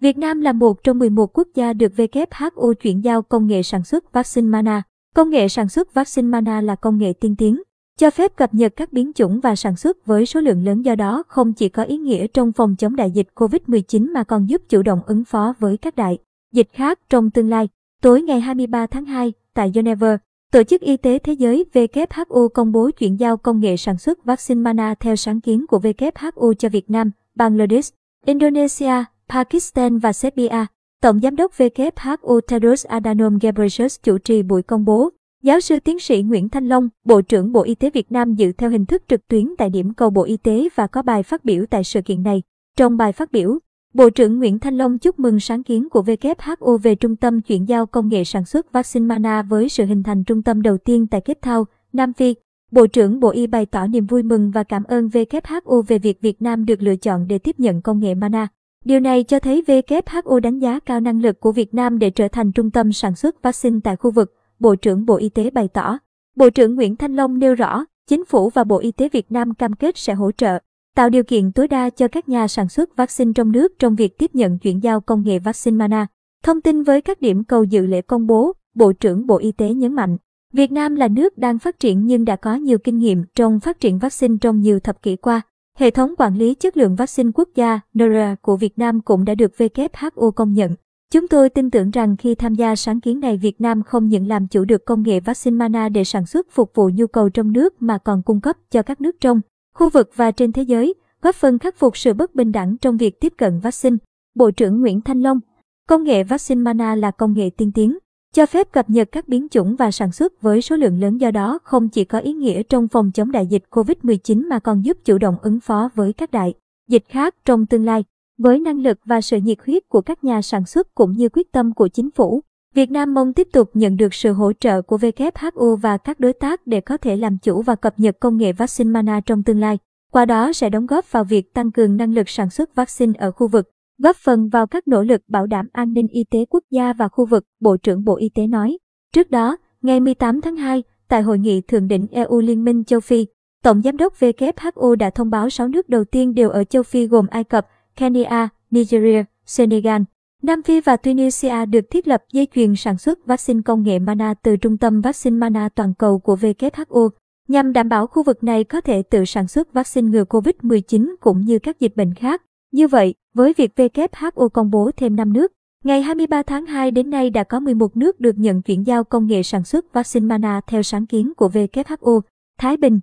Việt Nam là một trong 11 quốc gia được WHO chuyển giao công nghệ sản xuất vaccine Mana. Công nghệ sản xuất vaccine Mana là công nghệ tiên tiến, cho phép cập nhật các biến chủng và sản xuất với số lượng lớn do đó không chỉ có ý nghĩa trong phòng chống đại dịch COVID-19 mà còn giúp chủ động ứng phó với các đại dịch khác trong tương lai. Tối ngày 23 tháng 2, tại Geneva, Tổ chức Y tế Thế giới WHO công bố chuyển giao công nghệ sản xuất vaccine Mana theo sáng kiến của WHO cho Việt Nam, Bangladesh, Indonesia, Pakistan và Serbia. Tổng giám đốc WHO Tedros Adhanom Ghebreyesus chủ trì buổi công bố. Giáo sư tiến sĩ Nguyễn Thanh Long, Bộ trưởng Bộ Y tế Việt Nam dự theo hình thức trực tuyến tại điểm cầu Bộ Y tế và có bài phát biểu tại sự kiện này. Trong bài phát biểu, Bộ trưởng Nguyễn Thanh Long chúc mừng sáng kiến của WHO về trung tâm chuyển giao công nghệ sản xuất vaccine Mana với sự hình thành trung tâm đầu tiên tại Cape Town, Nam Phi. Bộ trưởng Bộ Y bày tỏ niềm vui mừng và cảm ơn WHO về việc Việt Nam được lựa chọn để tiếp nhận công nghệ Mana. Điều này cho thấy WHO đánh giá cao năng lực của Việt Nam để trở thành trung tâm sản xuất vaccine tại khu vực, Bộ trưởng Bộ Y tế bày tỏ. Bộ trưởng Nguyễn Thanh Long nêu rõ, Chính phủ và Bộ Y tế Việt Nam cam kết sẽ hỗ trợ, tạo điều kiện tối đa cho các nhà sản xuất vaccine trong nước trong việc tiếp nhận chuyển giao công nghệ vaccine Mana. Thông tin với các điểm cầu dự lễ công bố, Bộ trưởng Bộ Y tế nhấn mạnh, Việt Nam là nước đang phát triển nhưng đã có nhiều kinh nghiệm trong phát triển vaccine trong nhiều thập kỷ qua. Hệ thống quản lý chất lượng vaccine quốc gia NORA của Việt Nam cũng đã được WHO công nhận. Chúng tôi tin tưởng rằng khi tham gia sáng kiến này Việt Nam không những làm chủ được công nghệ vaccine Mana để sản xuất phục vụ nhu cầu trong nước mà còn cung cấp cho các nước trong khu vực và trên thế giới, góp phần khắc phục sự bất bình đẳng trong việc tiếp cận vaccine. Bộ trưởng Nguyễn Thanh Long Công nghệ vaccine Mana là công nghệ tiên tiến, cho phép cập nhật các biến chủng và sản xuất với số lượng lớn do đó không chỉ có ý nghĩa trong phòng chống đại dịch COVID-19 mà còn giúp chủ động ứng phó với các đại dịch khác trong tương lai. Với năng lực và sự nhiệt huyết của các nhà sản xuất cũng như quyết tâm của chính phủ, Việt Nam mong tiếp tục nhận được sự hỗ trợ của WHO và các đối tác để có thể làm chủ và cập nhật công nghệ vaccine Mana trong tương lai. Qua đó sẽ đóng góp vào việc tăng cường năng lực sản xuất vaccine ở khu vực góp phần vào các nỗ lực bảo đảm an ninh y tế quốc gia và khu vực, Bộ trưởng Bộ Y tế nói. Trước đó, ngày 18 tháng 2, tại hội nghị thượng đỉnh EU Liên minh châu Phi, Tổng giám đốc WHO đã thông báo 6 nước đầu tiên đều ở châu Phi gồm Ai Cập, Kenya, Nigeria, Senegal, Nam Phi và Tunisia được thiết lập dây chuyền sản xuất vaccine công nghệ Mana từ Trung tâm Vaccine Mana toàn cầu của WHO, nhằm đảm bảo khu vực này có thể tự sản xuất vaccine ngừa COVID-19 cũng như các dịch bệnh khác. Như vậy, với việc WHO công bố thêm 5 nước, ngày 23 tháng 2 đến nay đã có 11 nước được nhận chuyển giao công nghệ sản xuất vaccine Mana theo sáng kiến của WHO, Thái Bình,